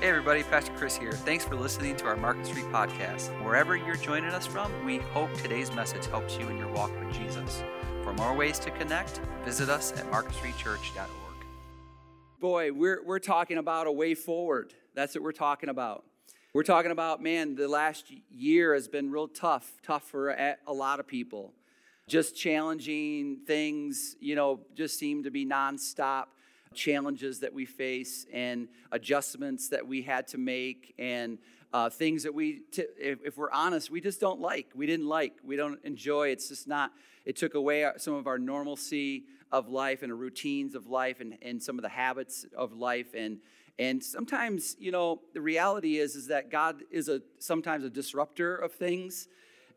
Hey everybody, Pastor Chris here. Thanks for listening to our Market Street podcast. Wherever you're joining us from, we hope today's message helps you in your walk with Jesus. For more ways to connect, visit us at marketstreetchurch.org. Boy, we're, we're talking about a way forward. That's what we're talking about. We're talking about, man, the last year has been real tough, tough for a, a lot of people. Just challenging things, you know, just seem to be nonstop challenges that we face and adjustments that we had to make and uh, things that we, t- if, if, we're honest, we just don't like. We didn't like. We don't enjoy. It's just not, it took away our, some of our normalcy of life and routines of life and, and some of the habits of life. And, and sometimes, you know, the reality is, is that God is a, sometimes a disruptor of things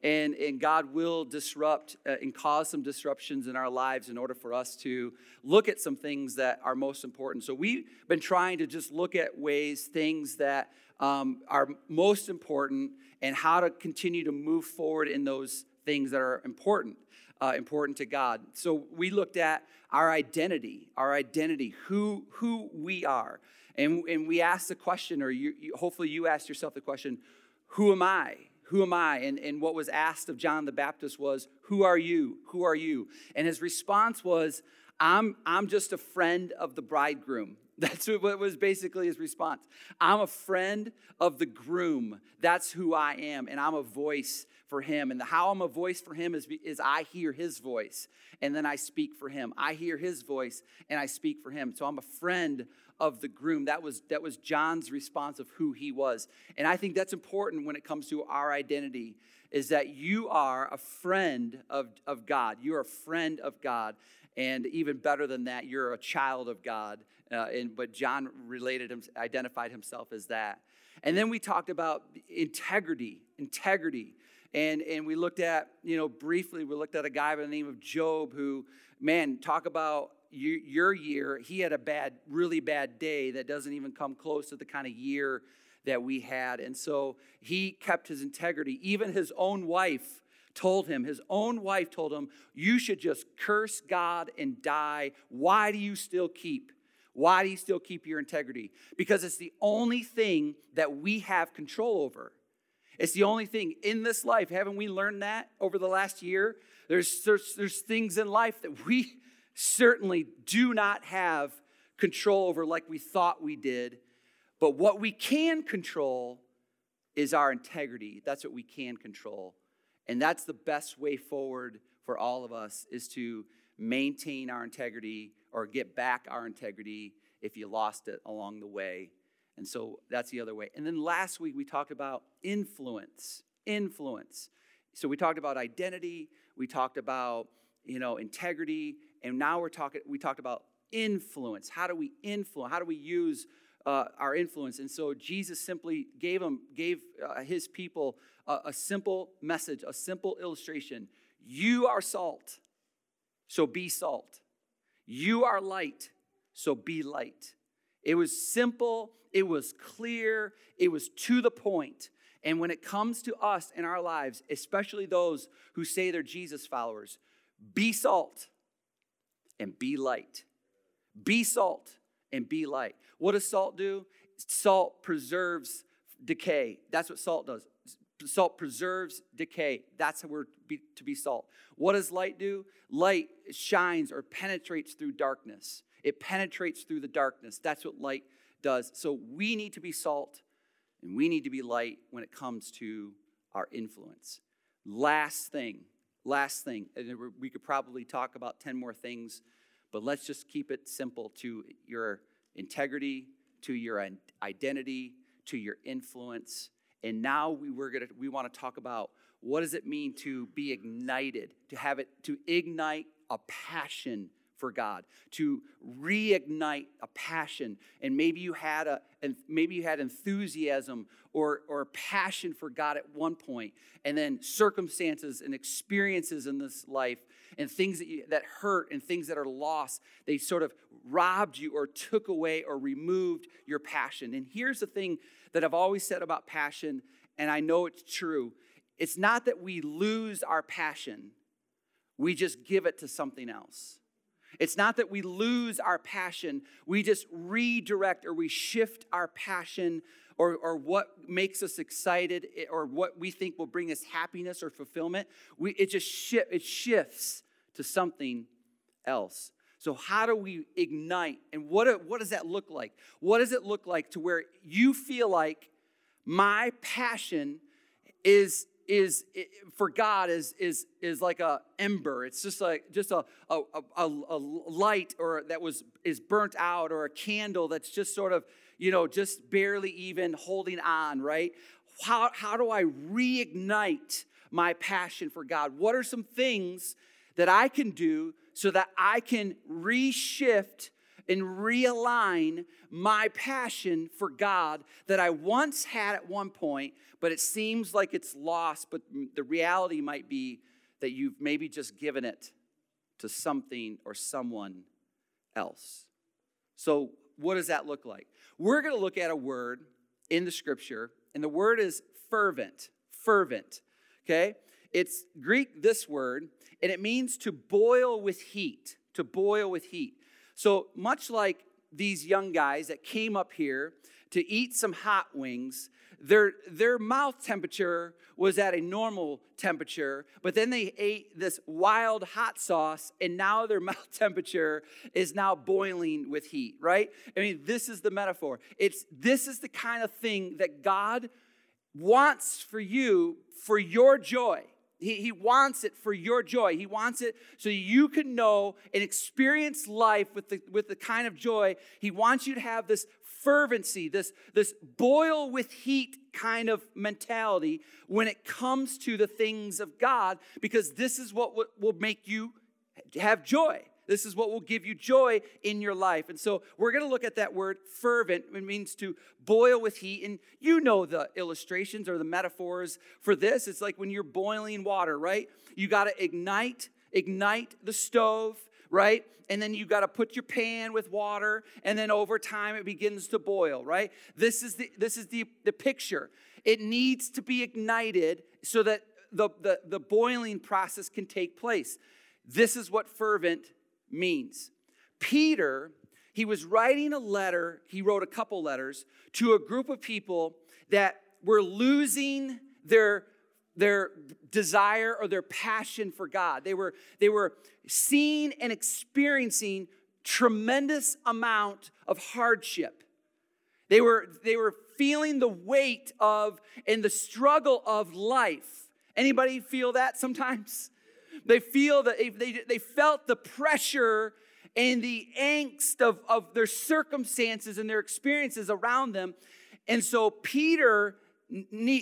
and, and God will disrupt uh, and cause some disruptions in our lives in order for us to look at some things that are most important. So we've been trying to just look at ways, things that um, are most important, and how to continue to move forward in those things that are important. Uh, important to God. So we looked at our identity, our identity, who who we are, and and we asked the question, or you, you, hopefully you asked yourself the question, who am I? Who am I? And, and what was asked of John the Baptist was, Who are you? Who are you? And his response was, I'm, I'm just a friend of the bridegroom. That's what was basically his response. I'm a friend of the groom. That's who I am. And I'm a voice for him. And the, how I'm a voice for him is, is I hear his voice and then I speak for him. I hear his voice and I speak for him. So I'm a friend of the groom. That was, that was John's response of who he was. And I think that's important when it comes to our identity, is that you are a friend of, of God. You're a friend of God. And even better than that, you're a child of God. Uh, and, but John related him, identified himself as that. And then we talked about integrity, integrity. And, and we looked at, you know, briefly, we looked at a guy by the name of Job who, man, talk about you, your year, he had a bad, really bad day that doesn't even come close to the kind of year that we had. And so he kept his integrity. Even his own wife told him, his own wife told him, You should just curse God and die. Why do you still keep? Why do you still keep your integrity? Because it's the only thing that we have control over. It's the only thing in this life. Haven't we learned that over the last year? There's, there's, there's things in life that we certainly do not have control over like we thought we did. But what we can control is our integrity. That's what we can control. And that's the best way forward for all of us is to maintain our integrity or get back our integrity if you lost it along the way. And so that's the other way. And then last week we talked about influence. Influence. So we talked about identity, we talked about, you know, integrity, and now we're talking, we talked about influence. How do we influence? How do we use uh, our influence? And so Jesus simply gave him, gave uh, his people a, a simple message, a simple illustration. You are salt, so be salt. You are light, so be light. It was simple, it was clear, it was to the point. And when it comes to us in our lives, especially those who say they're Jesus followers, be salt and be light. Be salt and be light. What does salt do? Salt preserves decay. That's what salt does. Salt preserves decay. That's how we're to be salt. What does light do? Light shines or penetrates through darkness. It penetrates through the darkness. That's what light does. So we need to be salt and we need to be light when it comes to our influence. Last thing Last thing, and we could probably talk about 10 more things, but let's just keep it simple to your integrity, to your identity, to your influence. And now we, we're gonna, we want to talk about what does it mean to be ignited, to have it, to ignite a passion for God, to reignite a passion. And maybe you had a and maybe you had enthusiasm or or passion for God at one point, and then circumstances and experiences in this life and things that you, that hurt and things that are lost, they sort of robbed you or took away or removed your passion. And here's the thing that I've always said about passion, and I know it's true. It's not that we lose our passion, we just give it to something else. It's not that we lose our passion, we just redirect or we shift our passion or, or what makes us excited eh, or what we think will bring us happiness or fulfillment. We, it just shift, it shifts to something else. So, how do we ignite? And what, what does that look like? What does it look like to where you feel like my passion is is for God is is is like a ember. It's just like just a, a, a, a light or that was is burnt out or a candle that's just sort of you know just barely even holding on. Right? How how do I reignite my passion for God? What are some things that I can do so that I can reshift and realign my passion for God that I once had at one point, but it seems like it's lost. But the reality might be that you've maybe just given it to something or someone else. So, what does that look like? We're going to look at a word in the scripture, and the word is fervent. Fervent. Okay? It's Greek, this word, and it means to boil with heat. To boil with heat. So, much like these young guys that came up here to eat some hot wings, their, their mouth temperature was at a normal temperature, but then they ate this wild hot sauce, and now their mouth temperature is now boiling with heat, right? I mean, this is the metaphor. It's this is the kind of thing that God wants for you for your joy. He, he wants it for your joy. He wants it so you can know and experience life with the, with the kind of joy. He wants you to have this fervency, this, this boil with heat kind of mentality when it comes to the things of God, because this is what will make you have joy. This is what will give you joy in your life. And so we're going to look at that word fervent. It means to boil with heat. And you know the illustrations or the metaphors for this. It's like when you're boiling water, right? You got to ignite, ignite the stove right? And then you got to put your pan with water, and then over time it begins to boil, right? This is the this is the, the picture. It needs to be ignited so that the, the, the boiling process can take place. This is what fervent means. Peter, he was writing a letter, he wrote a couple letters to a group of people that were losing their their desire or their passion for God. They were they were seeing and experiencing tremendous amount of hardship. They were they were feeling the weight of and the struggle of life. Anybody feel that sometimes? They feel that they, they felt the pressure and the angst of, of their circumstances and their experiences around them. And so Peter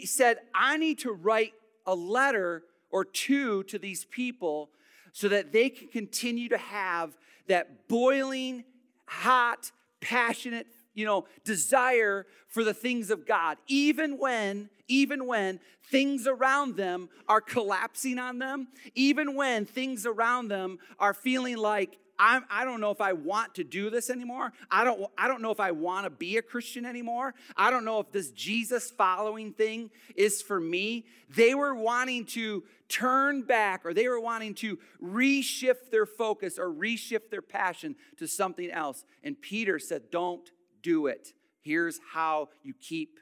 said, I need to write a letter or two to these people so that they can continue to have that boiling, hot, passionate you know, desire for the things of God, even when, even when things around them are collapsing on them, even when things around them are feeling like, I'm, I don't know if I want to do this anymore. I don't, I don't know if I want to be a Christian anymore. I don't know if this Jesus following thing is for me. They were wanting to turn back or they were wanting to reshift their focus or reshift their passion to something else. And Peter said, Don't do it. Here's how you keep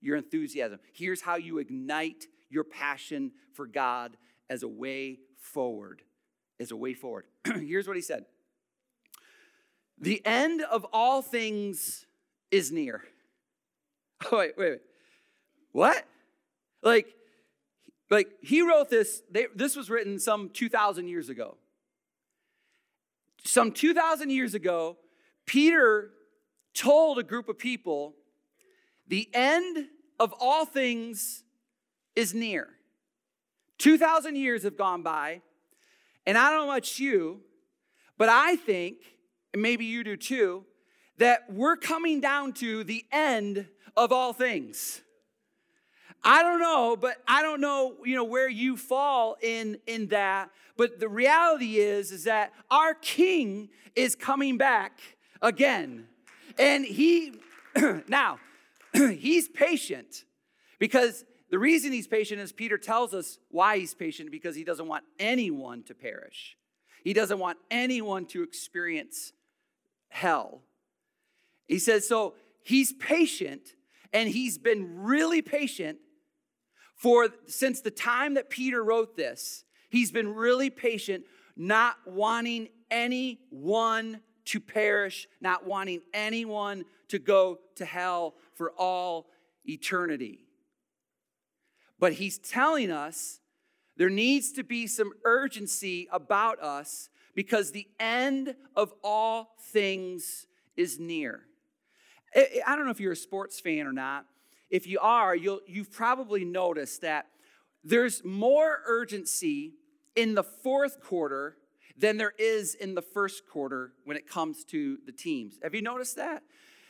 your enthusiasm. Here's how you ignite your passion for God as a way forward. As a way forward. Here's what he said The end of all things is near. Oh, wait, wait, wait. What? Like, like he wrote this, they, this was written some 2,000 years ago. Some 2,000 years ago, Peter told a group of people, the end of all things is near. 2,000 years have gone by, and I don't know about you, but I think, and maybe you do too, that we're coming down to the end of all things. I don't know, but I don't know, you know, where you fall in in that, but the reality is is that our king is coming back again. And he, now, he's patient because the reason he's patient is Peter tells us why he's patient because he doesn't want anyone to perish. He doesn't want anyone to experience hell. He says, so he's patient and he's been really patient for since the time that Peter wrote this. He's been really patient, not wanting anyone to perish, not wanting anyone to go to hell for all eternity. But he's telling us there needs to be some urgency about us because the end of all things is near. I don't know if you're a sports fan or not. If you are, you'll, you've probably noticed that there's more urgency in the fourth quarter than there is in the first quarter when it comes to the teams. Have you noticed that?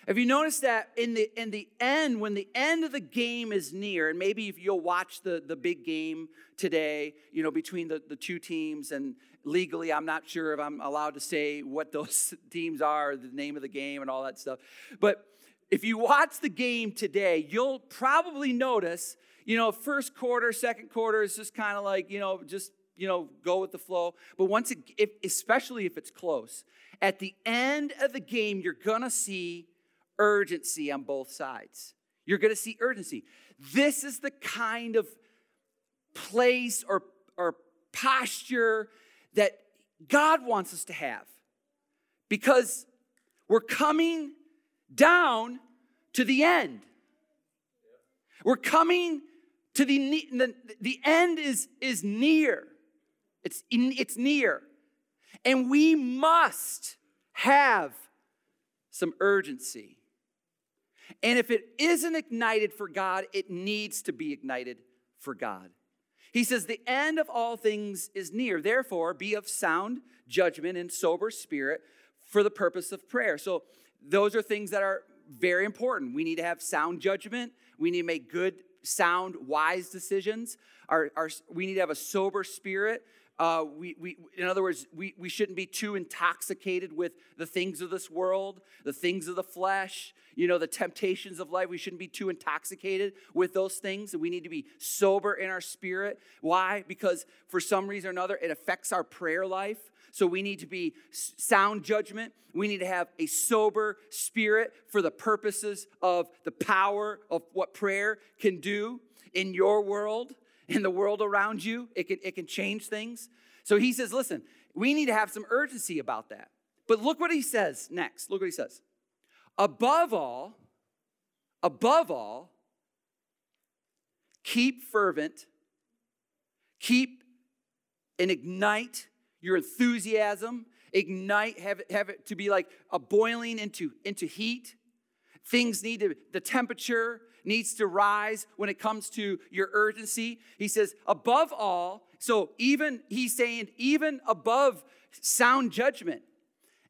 Have you noticed that in the in the end, when the end of the game is near, and maybe if you'll watch the, the big game today, you know, between the, the two teams, and legally I'm not sure if I'm allowed to say what those teams are, the name of the game and all that stuff. But if you watch the game today, you'll probably notice, you know, first quarter, second quarter is just kind of like, you know, just you know, go with the flow. But once it, if, especially if it's close, at the end of the game, you're gonna see urgency on both sides. You're gonna see urgency. This is the kind of place or, or posture that God wants us to have because we're coming down to the end. We're coming to the, the, the end is, is near. It's, in, it's near. And we must have some urgency. And if it isn't ignited for God, it needs to be ignited for God. He says, The end of all things is near. Therefore, be of sound judgment and sober spirit for the purpose of prayer. So, those are things that are very important. We need to have sound judgment. We need to make good, sound, wise decisions. Our, our, we need to have a sober spirit. Uh, we, we, in other words, we, we shouldn't be too intoxicated with the things of this world, the things of the flesh, you know, the temptations of life. We shouldn't be too intoxicated with those things. We need to be sober in our spirit. Why? Because for some reason or another, it affects our prayer life. So we need to be sound judgment. We need to have a sober spirit for the purposes of the power of what prayer can do in your world in the world around you. It can, it can change things. So he says, listen, we need to have some urgency about that. But look what he says next. Look what he says. Above all, above all, keep fervent, keep and ignite your enthusiasm, ignite, have it, have it to be like a boiling into, into heat. Things need to, the temperature needs to rise when it comes to your urgency. He says, above all, so even, he's saying, even above sound judgment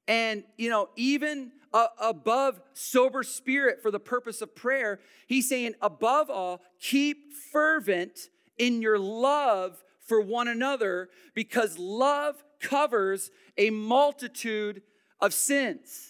and, you know, even uh, above sober spirit for the purpose of prayer, he's saying, above all, keep fervent in your love for one another because love covers a multitude of sins.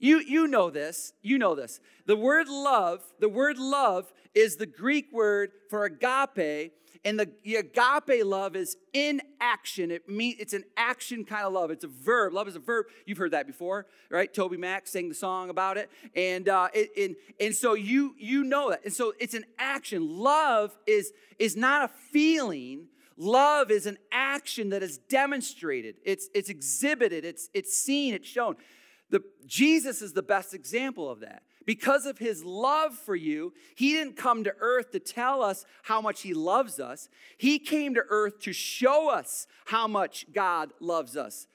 You, you know this. You know this. The word love, the word love is the Greek word for agape, and the, the agape love is in action. It means it's an action kind of love. It's a verb. Love is a verb. You've heard that before, right? Toby Mac sang the song about it, and uh, it, and and so you you know that, and so it's an action. Love is is not a feeling. Love is an action that is demonstrated. It's it's exhibited. It's it's seen. It's shown. The, Jesus is the best example of that. Because of his love for you, he didn't come to earth to tell us how much he loves us. He came to earth to show us how much God loves us.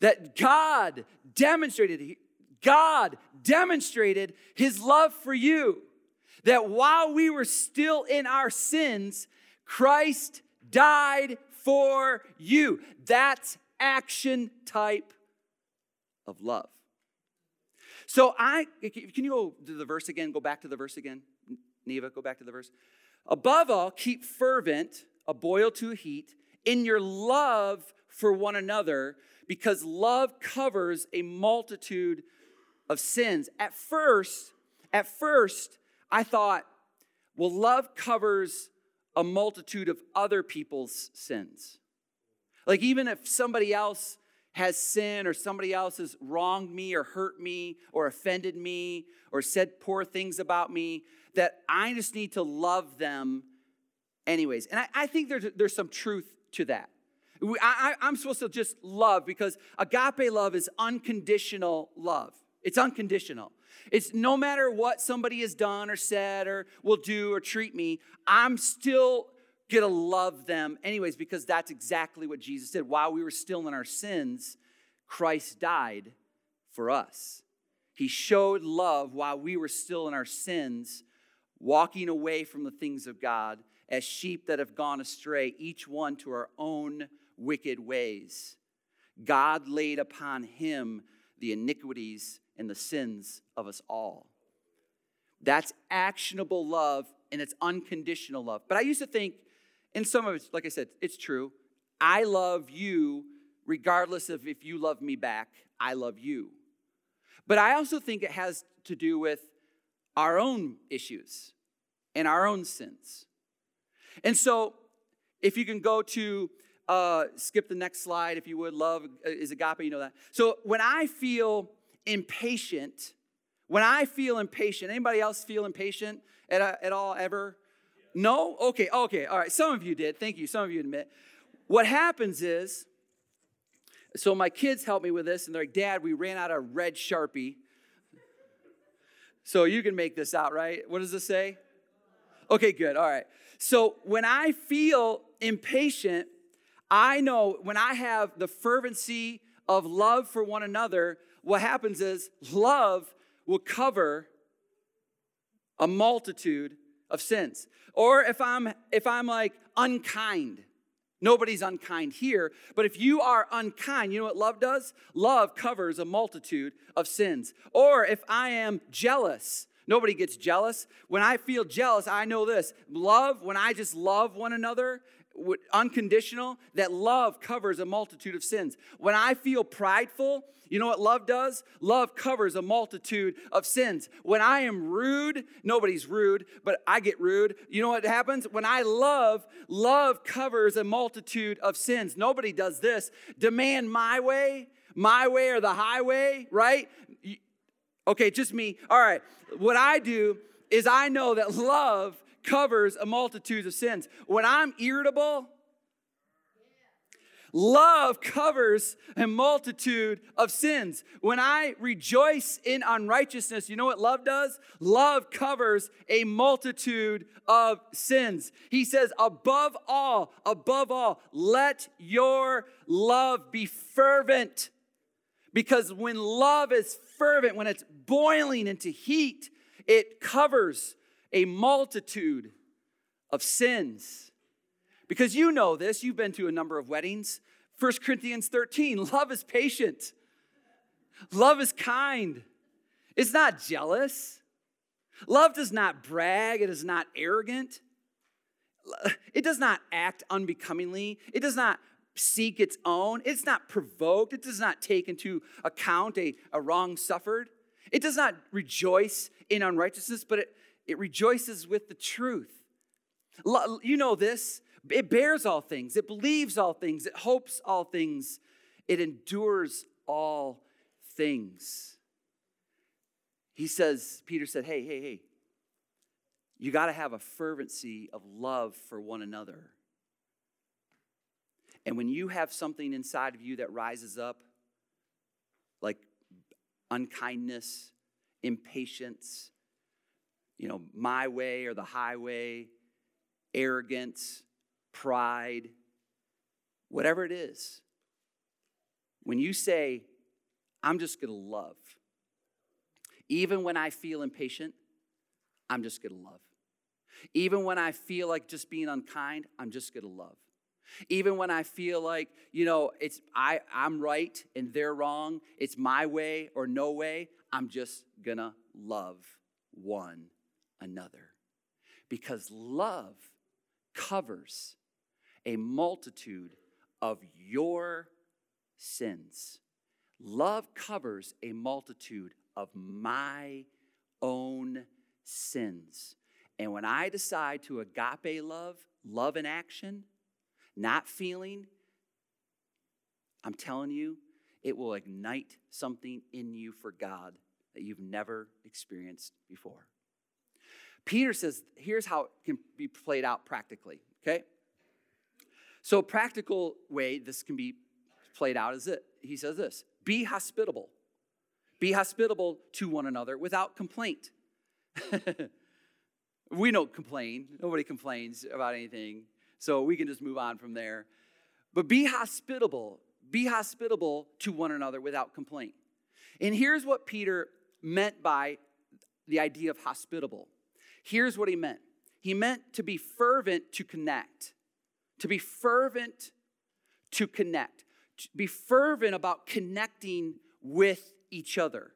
That God demonstrated, God demonstrated his love for you. That while we were still in our sins, Christ died for you. That's action type of love. So I can you go to the verse again? Go back to the verse again. Neva, go back to the verse. Above all, keep fervent, a boil to a heat, in your love for one another, because love covers a multitude of sins. At first, at first, I thought, well, love covers a multitude of other people's sins. Like, even if somebody else has sin or somebody else has wronged me or hurt me or offended me or said poor things about me, that I just need to love them anyways. And I, I think there's, there's some truth to that. I, am supposed to just love because agape love is unconditional love. It's unconditional. It's no matter what somebody has done or said or will do or treat me, I'm still gonna love them anyways because that's exactly what Jesus did. While we were still in our sins, Christ died for us. He showed love while we were still in our sins, walking away from the things of God as sheep that have gone astray, each one to our own wicked ways. God laid upon him the iniquities and the sins of us all. That's actionable love and it's unconditional love. But I used to think, in some of it, like I said, it's true. I love you regardless of if you love me back, I love you. But I also think it has to do with our own issues and our own sins. And so, if you can go to uh, skip the next slide, if you would, love uh, is agape, you know that. So, when I feel impatient, when I feel impatient, anybody else feel impatient at, uh, at all ever? No? Okay, okay, all right. Some of you did. Thank you. Some of you admit. What happens is, so my kids help me with this, and they're like, Dad, we ran out of red Sharpie. So you can make this out, right? What does this say? Okay, good. All right. So when I feel impatient, I know when I have the fervency of love for one another, what happens is love will cover a multitude of sins. Or if I'm if I'm like unkind, nobody's unkind here, but if you are unkind, you know what love does? Love covers a multitude of sins. Or if I am jealous, Nobody gets jealous. When I feel jealous, I know this love, when I just love one another, unconditional, that love covers a multitude of sins. When I feel prideful, you know what love does? Love covers a multitude of sins. When I am rude, nobody's rude, but I get rude. You know what happens? When I love, love covers a multitude of sins. Nobody does this. Demand my way, my way or the highway, right? Okay, just me. All right. What I do is I know that love covers a multitude of sins. When I'm irritable, Love covers a multitude of sins. When I rejoice in unrighteousness, you know what love does? Love covers a multitude of sins. He says, above all, above all, let your love be fervent. Because when love is fervent, when it's boiling into heat, it covers a multitude of sins. Because you know this, you've been to a number of weddings. 1 Corinthians 13 love is patient, love is kind, it's not jealous. Love does not brag, it is not arrogant. It does not act unbecomingly. It does not seek its own. It's not provoked. It does not take into account a, a wrong suffered. It does not rejoice in unrighteousness, but it, it rejoices with the truth. You know this. It bears all things, it believes all things, it hopes all things, it endures all things. He says, Peter said, Hey, hey, hey, you got to have a fervency of love for one another. And when you have something inside of you that rises up, like unkindness, impatience, you know, my way or the highway, arrogance, pride, whatever it is, when you say, I'm just going to love, even when I feel impatient, I'm just going to love. Even when I feel like just being unkind, I'm just going to love. Even when I feel like, you know, it's I I'm right and they're wrong, it's my way or no way, I'm just going to love one another. Because love covers a multitude of your sins. Love covers a multitude of my own sins. And when I decide to agape love, love in action, not feeling I'm telling you, it will ignite something in you for God that you've never experienced before. Peter says, here's how it can be played out practically, okay? So, practical way this can be played out is it. He says this be hospitable. Be hospitable to one another without complaint. we don't complain. Nobody complains about anything. So we can just move on from there. But be hospitable. Be hospitable to one another without complaint. And here's what Peter meant by the idea of hospitable. Here's what he meant he meant to be fervent to connect, to be fervent to connect, to be fervent about connecting with each other.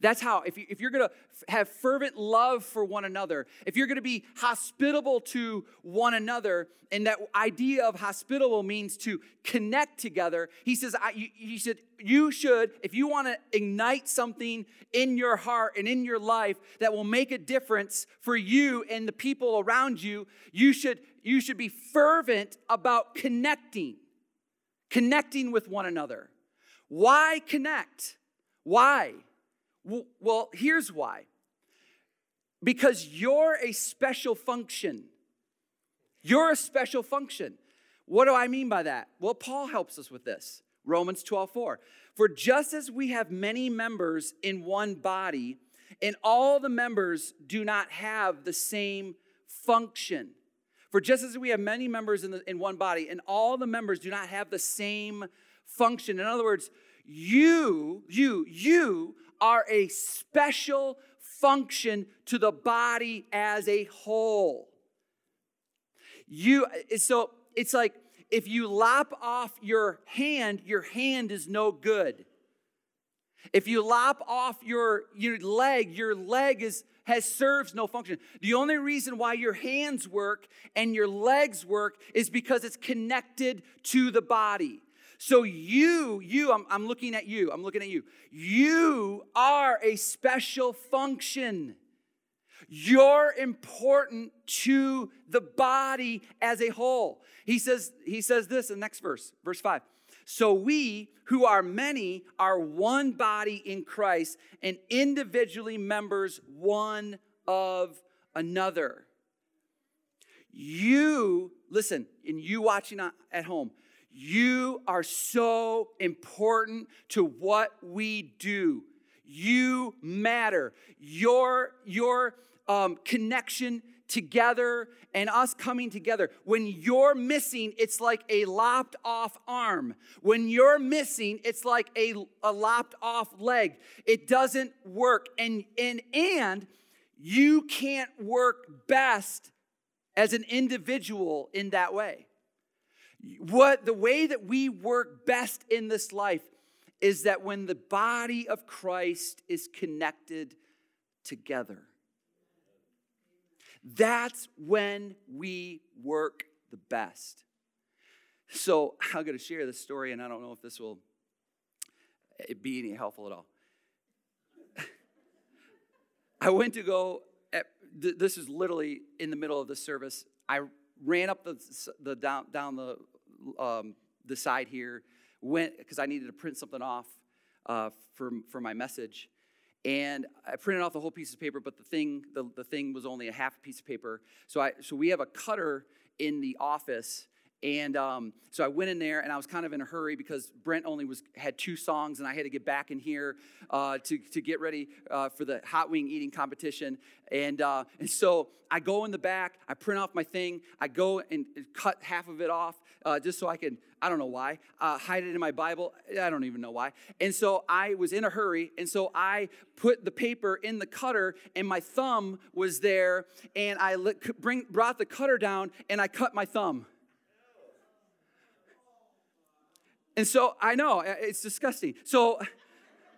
That's how, if, you, if you're gonna have fervent love for one another, if you're gonna be hospitable to one another, and that idea of hospitable means to connect together, he says, I, he said, you should, if you wanna ignite something in your heart and in your life that will make a difference for you and the people around you, you should, you should be fervent about connecting, connecting with one another. Why connect? Why? Well, here's why because you're a special function. You're a special function. What do I mean by that? Well, Paul helps us with this. Romans 12, 4. For just as we have many members in one body, and all the members do not have the same function. For just as we have many members in, the, in one body, and all the members do not have the same function. In other words, you, you, you are a special function to the body as a whole. You so it's like if you lop off your hand, your hand is no good. If you lop off your, your leg, your leg is has serves no function. The only reason why your hands work and your legs work is because it's connected to the body. So, you, you, I'm, I'm looking at you, I'm looking at you. You are a special function. You're important to the body as a whole. He says, he says this in the next verse, verse 5. So we, who are many, are one body in Christ and individually members one of another. You, listen, and you watching at home, you are so important to what we do. You matter. Your, your um, connection together and us coming together. When you're missing, it's like a lopped off arm. When you're missing, it's like a, a lopped off leg. It doesn't work. And, and, and you can't work best as an individual in that way. What the way that we work best in this life is that when the body of Christ is connected together. That's when we work the best. So I'm going to share this story, and I don't know if this will eh, be any helpful at all. I went to go, eh, at, this is literally in the middle of the service. I ran up the, the down, down the, um, the side here, went because I needed to print something off uh, for, for my message. And I printed off the whole piece of paper, but the thing, the, the thing was only a half piece of paper. So, I, so we have a cutter in the office and um, so I went in there, and I was kind of in a hurry because Brent only was had two songs, and I had to get back in here uh, to to get ready uh, for the hot wing eating competition. And uh, and so I go in the back, I print off my thing, I go and cut half of it off uh, just so I can I don't know why uh, hide it in my Bible. I don't even know why. And so I was in a hurry, and so I put the paper in the cutter, and my thumb was there, and I bring brought the cutter down, and I cut my thumb. And so I know it's disgusting. So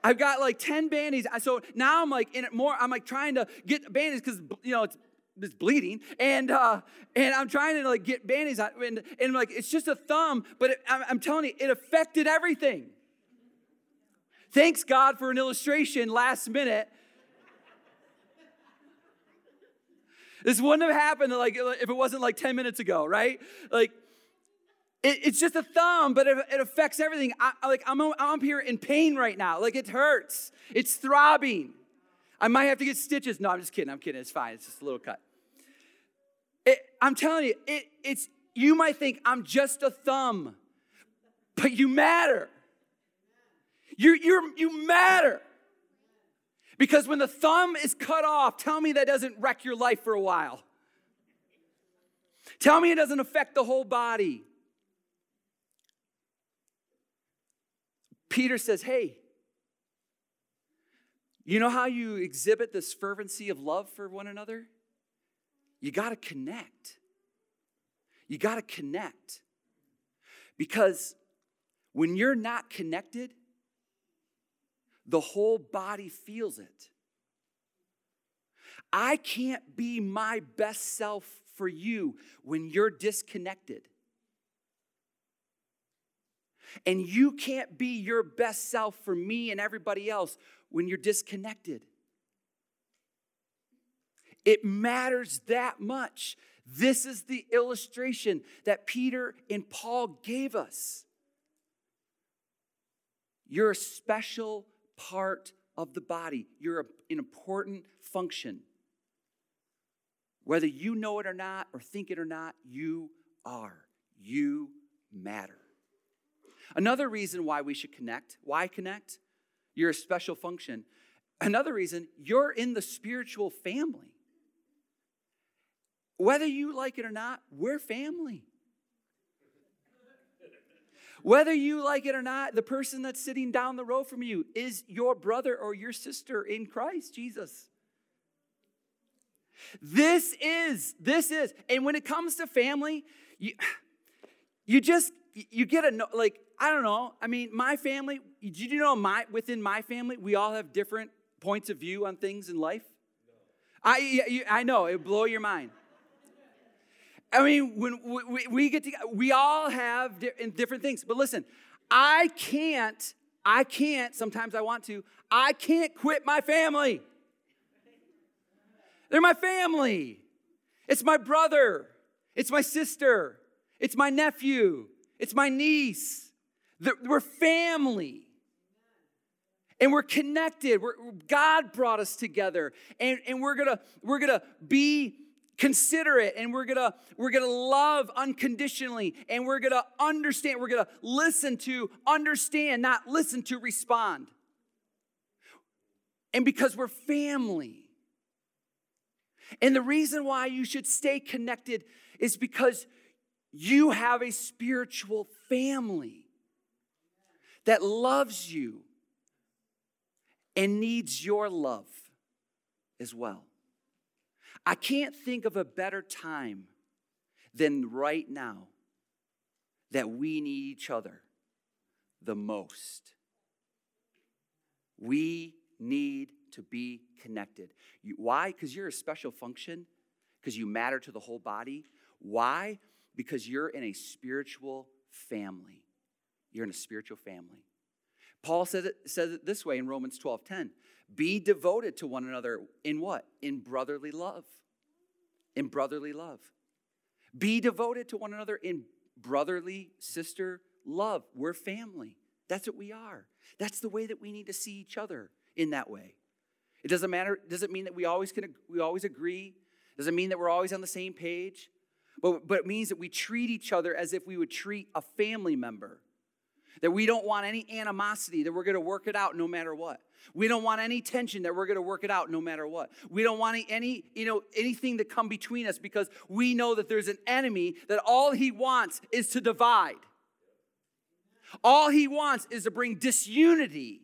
I've got like 10 band-aids. So now I'm like in it more, I'm like trying to get band-aids because you know it's it's bleeding and uh and i'm trying to like get band-aids out and, and like it's just a thumb but it, I'm, I'm telling you it affected everything thanks god for an illustration last minute this wouldn't have happened like if it wasn't like 10 minutes ago right like It, it's just a thumb, but it, it affects everything. I, like I'm, I'm up here in pain right now. Like it hurts. It's throbbing. I might have to get stitches. No, I'm just kidding. I'm kidding. It's fine. It's just a little cut. It, I'm telling you, it, it's you might think I'm just a thumb, but you matter. You you you matter. Because when the thumb is cut off, tell me that doesn't wreck your life for a while. Tell me it doesn't affect the whole body. Peter says, Hey, you know how you exhibit this fervency of love for one another? You got to connect. You got to connect. Because when you're not connected, the whole body feels it. I can't be my best self for you when you're disconnected. And you can't be your best self for me and everybody else when you're disconnected. It matters that much. This is the illustration that Peter and Paul gave us. You're a special part of the body, you're an important function. Whether you know it or not, or think it or not, you are. You matter. Another reason why we should connect, why connect? You're a special function. Another reason, you're in the spiritual family. Whether you like it or not, we're family. Whether you like it or not, the person that's sitting down the road from you is your brother or your sister in Christ Jesus. This is, this is, and when it comes to family, you, you just, you get a, like, I don't know. I mean, my family, did you know my, within my family, we all have different points of view on things in life? No. I, I know, it blow your mind. I mean, when we, we get together, we all have different things. But listen, I can't, I can't, sometimes I want to, I can't quit my family. They're my family. It's my brother. It's my sister. It's my nephew. It's my niece. We're family. And we're connected. We're, God brought us together. And, and we're gonna, we're gonna be considerate and we're gonna we're gonna love unconditionally and we're gonna understand we're gonna listen to understand not listen to respond and because we're family and the reason why you should stay connected is because you have a spiritual family that loves you and needs your love as well. I can't think of a better time than right now that we need each other the most. We need to be connected. You, why? Because you're a special function, because you matter to the whole body. Why? Because you're in a spiritual family. You're in a spiritual family. Paul says it, says it this way in Romans 12 10. Be devoted to one another in what? In brotherly love. In brotherly love. Be devoted to one another in brotherly sister love. We're family. That's what we are. That's the way that we need to see each other in that way. It doesn't matter, does it mean that we always can we always agree? Does it mean that we're always on the same page? But, but it means that we treat each other as if we would treat a family member. That we don't want any animosity, that we're gonna work it out no matter what. We don't want any tension that we're going to work it out no matter what. We don't want any, you know, anything to come between us because we know that there's an enemy that all he wants is to divide. All he wants is to bring disunity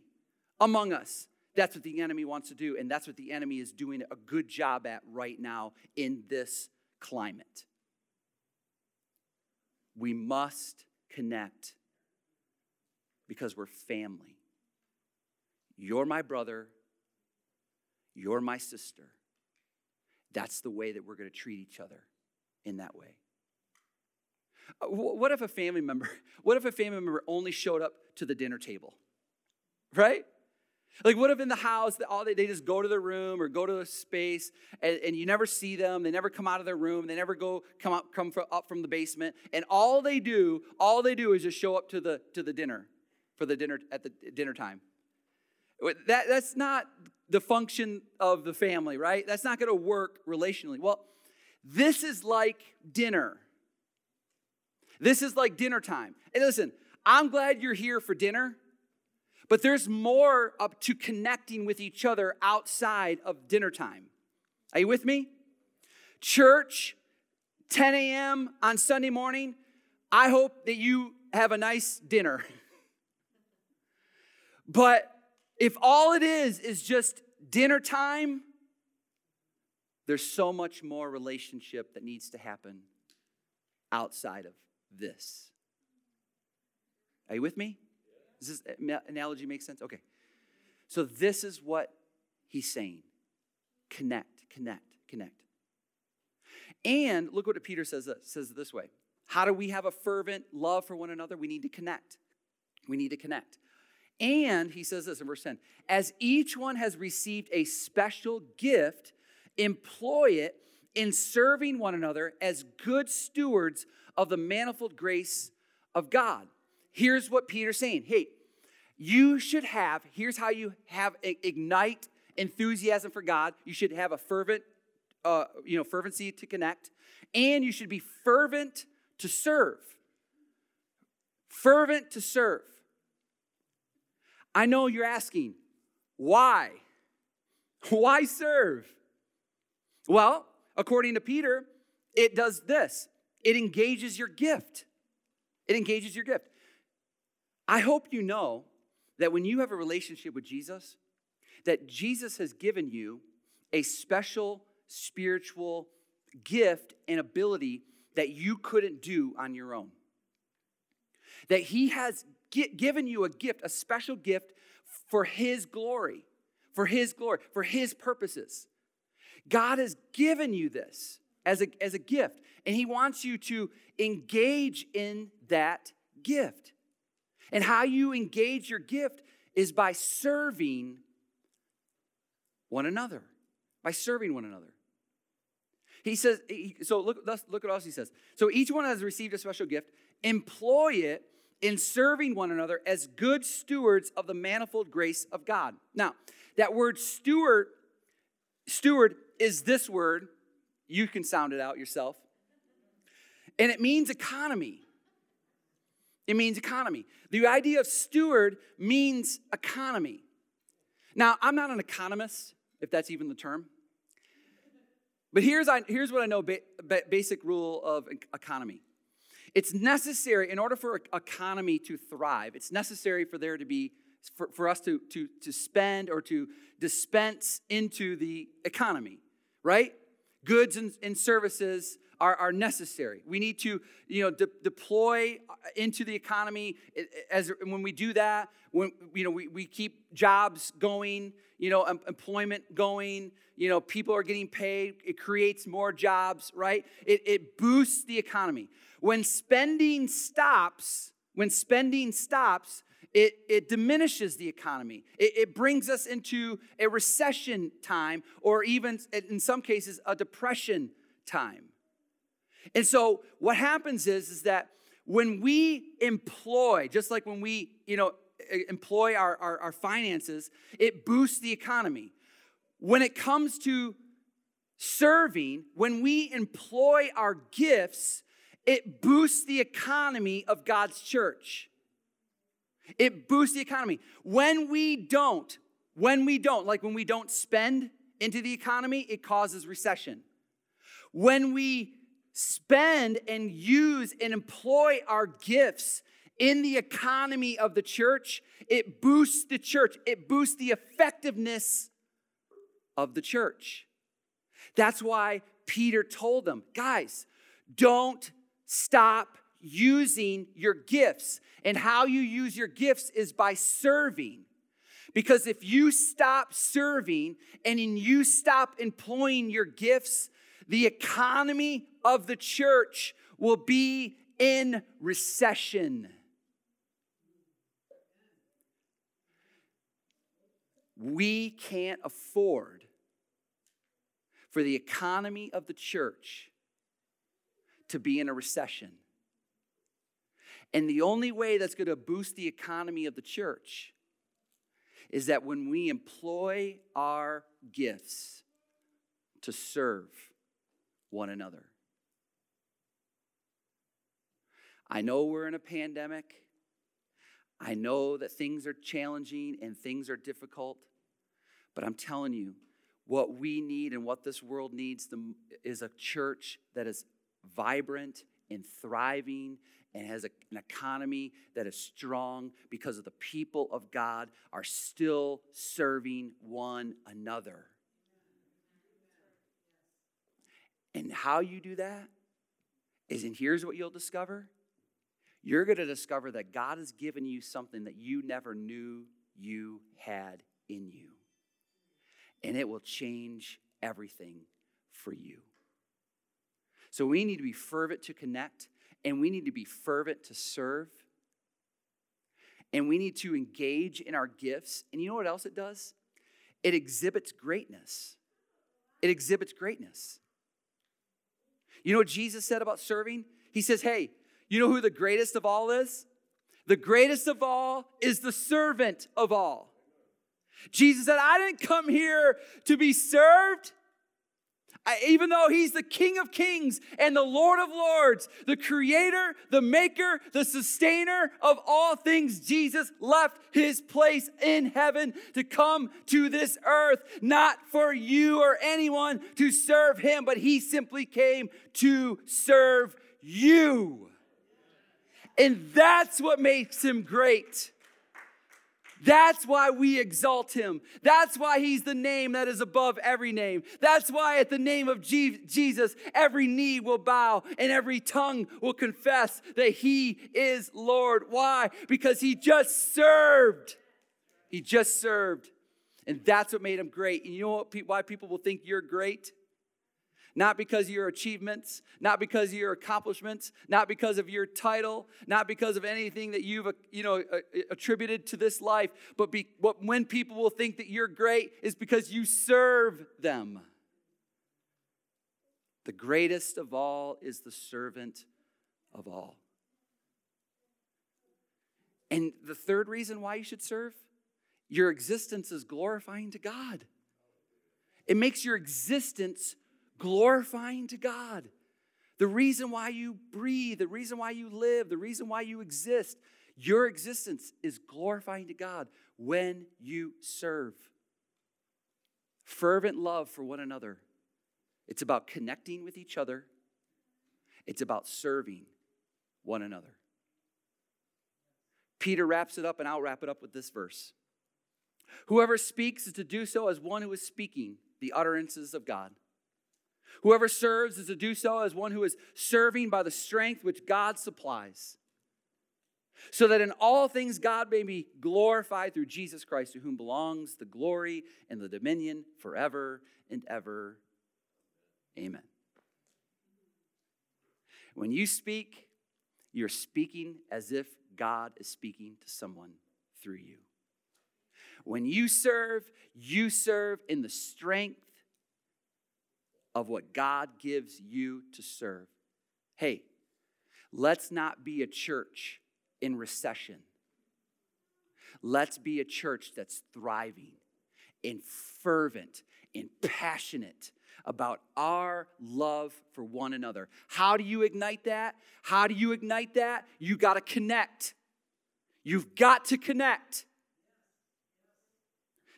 among us. That's what the enemy wants to do, and that's what the enemy is doing a good job at right now in this climate. We must connect because we're family. You're my brother, you're my sister. That's the way that we're going to treat each other in that way. Uh, what if a family member, what if a family member only showed up to the dinner table? Right? Like, what if in the house, all they, they just go to their room or go to a space and, and you never see them? They never come out of their room. They never go come up, come from, up from the basement. And all they do, all they do is just show up to the, to the dinner for the dinner at the dinner time. That, that's not the function of the family, right? That's not going to work relationally. Well, this is like dinner. This is like dinner time. And listen, I'm glad you're here for dinner but there's more up to connecting with each other outside of dinner time. Are you with me? Church, 10 a.m. on Sunday morning. I hope that you have a nice dinner. but if all it is is just dinner time, there's so much more relationship that needs to happen outside of this. Are you with me? Does this analogy make sense? Okay. So this is what he's saying connect, connect, connect. And look what Peter says, uh, says this way How do we have a fervent love for one another? We need to connect. We need to connect. And he says this in verse 10 As each one has received a special gift, employ it in serving one another as good stewards of the manifold grace of God. Here's what Peter's saying Hey, you should have, here's how you have ignite enthusiasm for God. You should have a fervent, uh, you know, fervency to connect, and you should be fervent to serve. Fervent to serve. I know you're asking, why? Why serve? Well, according to Peter, it does this it engages your gift. It engages your gift. I hope you know that when you have a relationship with Jesus, that Jesus has given you a special spiritual gift and ability that you couldn't do on your own. That He has given you a gift, a special gift for His glory, for His glory, for His purposes. God has given you this as a, as a gift, and He wants you to engage in that gift. And how you engage your gift is by serving one another. By serving one another. He says, so look, look at else he says. So each one has received a special gift. Employ it in serving one another as good stewards of the manifold grace of God. Now, that word steward, steward is this word. You can sound it out yourself. And it means economy. It means economy. The idea of steward means economy. Now, I'm not an economist, if that's even the term. But here's, I, here's what I know ba- basic rule of economy. It's necessary, in order for economy to thrive, it's necessary for there to be, for, for us to, to, to spend or to dispense into the economy, right? Goods and, and services are, are necessary. We need to, you know, de- deploy uh, into the economy. As when we do that, when you know, we, we keep jobs going, you know, employment going. You know, people are getting paid. It creates more jobs, right? It, it boosts the economy. When spending stops, when spending stops, it, it diminishes the economy. It, it, brings us into a recession time, or even in some cases, a depression time. And so what happens is, is that when we employ, just like when we, you know, employ our, our, our finances, it boosts the economy. When it comes to serving, when we employ our gifts, it boosts the economy of God's church. It boosts the economy. When we don't, when we don't, like when we don't spend into the economy, it causes recession. When we spend and use and employ our gifts in the economy of the church, it boosts the church, it boosts the effectiveness of the church. That's why Peter told them, guys, don't stop using your gifts. And how you use your gifts is by serving. Because if you stop serving and you stop employing your gifts, the economy of the church will be in recession. we can't afford for the economy of the church to be in a recession. And the only way that's going to boost the economy of the church is that when we employ our gifts to serve one another. I know we're in a pandemic. I know that things are challenging and things are difficult, but I'm telling you, what we need and what this world needs is a church that is vibrant and thriving and has a, an economy that is strong because of the people of God are still serving one another. And how you do that is, and here's what you'll discover you're going to discover that God has given you something that you never knew you had in you. And it will change everything for you. So we need to be fervent to connect, and we need to be fervent to serve. And we need to engage in our gifts. And you know what else it does? It exhibits greatness. It exhibits greatness. You know what Jesus said about serving? He says, Hey, you know who the greatest of all is? The greatest of all is the servant of all. Jesus said, I didn't come here to be served, even though he's the King of kings and the Lord of lords, the creator, the maker, the sustainer of all things, Jesus left his place in heaven to come to this earth, not for you or anyone to serve him, but he simply came to serve you. And that's what makes him great. That's why we exalt him. That's why he's the name that is above every name. That's why at the name of Jesus, every knee will bow and every tongue will confess that he is Lord. Why? Because he just served. He just served. And that's what made him great. And you know what, why people will think you're great? Not because of your achievements, not because of your accomplishments, not because of your title, not because of anything that you've uh, you know attributed to this life, but, be, but when people will think that you're great is because you serve them. The greatest of all is the servant of all. And the third reason why you should serve, your existence is glorifying to God. It makes your existence glorifying to God. The reason why you breathe, the reason why you live, the reason why you exist, your existence is glorifying to God when you serve. Fervent love for one another. It's about connecting with each other, it's about serving one another. Peter wraps it up, and I'll wrap it up with this verse. Whoever speaks is to do so as one who is speaking the utterances of God. Whoever serves is to do so as one who is serving by the strength which God supplies, so that in all things God may be glorified through Jesus Christ, to whom belongs the glory and the dominion forever and ever. Amen. When you speak, you're speaking as if God is speaking to someone through you. When you serve, you serve in the strength of what God gives you to serve. Hey, let's not be a church in recession. Let's be a church that's thriving and fervent and passionate about our love for one another. How do you ignite that? How do you ignite that? You got to connect. You've got to connect.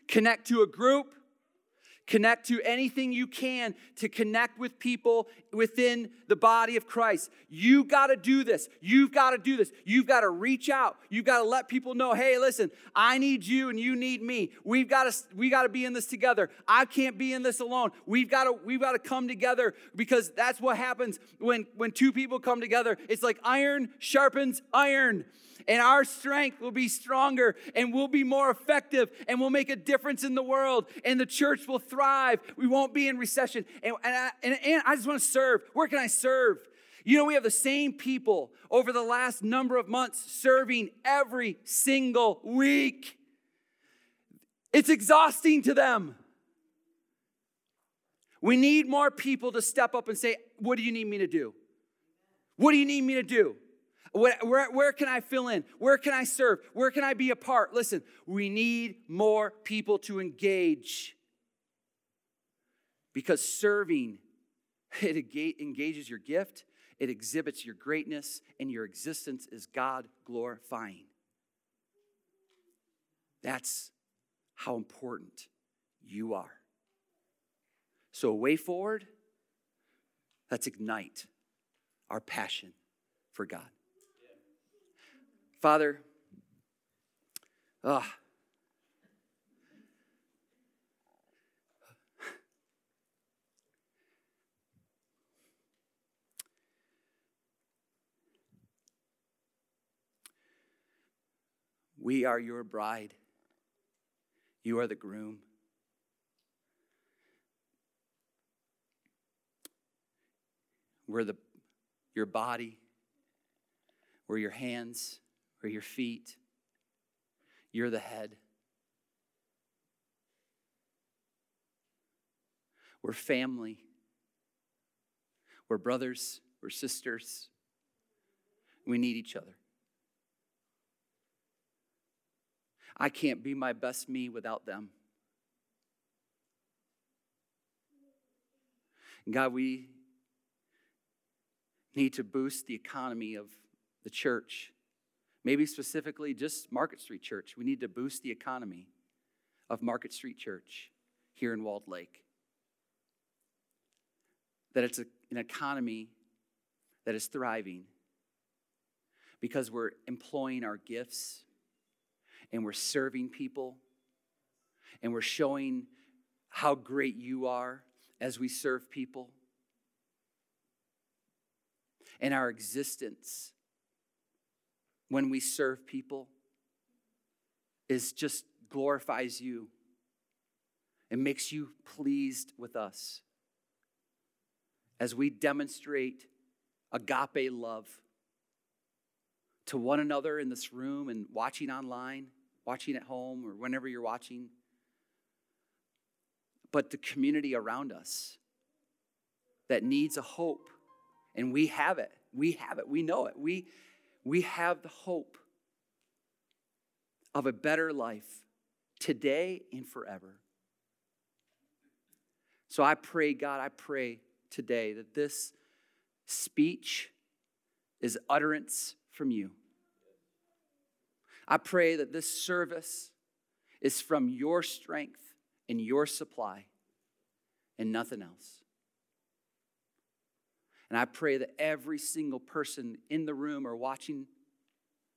Connect to a group, Connect to anything you can to connect with people within the body of Christ. You got to do this. You've got to do this. You've got to reach out. You've got to let people know, "Hey, listen, I need you and you need me. We've got to we got to be in this together. I can't be in this alone. We've got to we've got to come together because that's what happens when when two people come together. It's like iron sharpens iron and our strength will be stronger and we'll be more effective and we'll make a difference in the world and the church will thrive. We won't be in recession. And, and, I, and, and I just want to serve. Where can I serve? You know, we have the same people over the last number of months serving every single week. It's exhausting to them. We need more people to step up and say, What do you need me to do? What do you need me to do? Where, where, where, can I fill in? Where can I serve? Where can I be a part? Listen, we need more people to engage because serving, it engages your gift, it exhibits your greatness, and your existence is God glorifying. That's how important you are. So, way forward, let's ignite our passion for God. Father, ah. We are your bride. You are the groom. We're the, your body. We're your hands. We're your feet. You're the head. We're family. We're brothers. We're sisters. We need each other. I can't be my best me without them. God, we need to boost the economy of the church. Maybe specifically just Market Street Church. We need to boost the economy of Market Street Church here in Walled Lake. That it's a, an economy that is thriving because we're employing our gifts and we're serving people and we're showing how great you are as we serve people. And our existence when we serve people is just glorifies you and makes you pleased with us as we demonstrate agape love to one another in this room and watching online watching at home or whenever you're watching, but the community around us that needs a hope. And we have it. We have it. We know it. We, we have the hope of a better life today and forever. So I pray, God, I pray today that this speech is utterance from you. I pray that this service is from your strength and your supply and nothing else. And I pray that every single person in the room or watching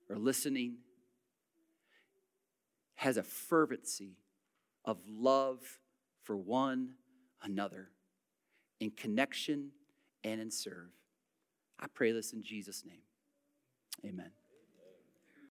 or listening has a fervency of love for one another in connection and in serve. I pray this in Jesus' name. Amen.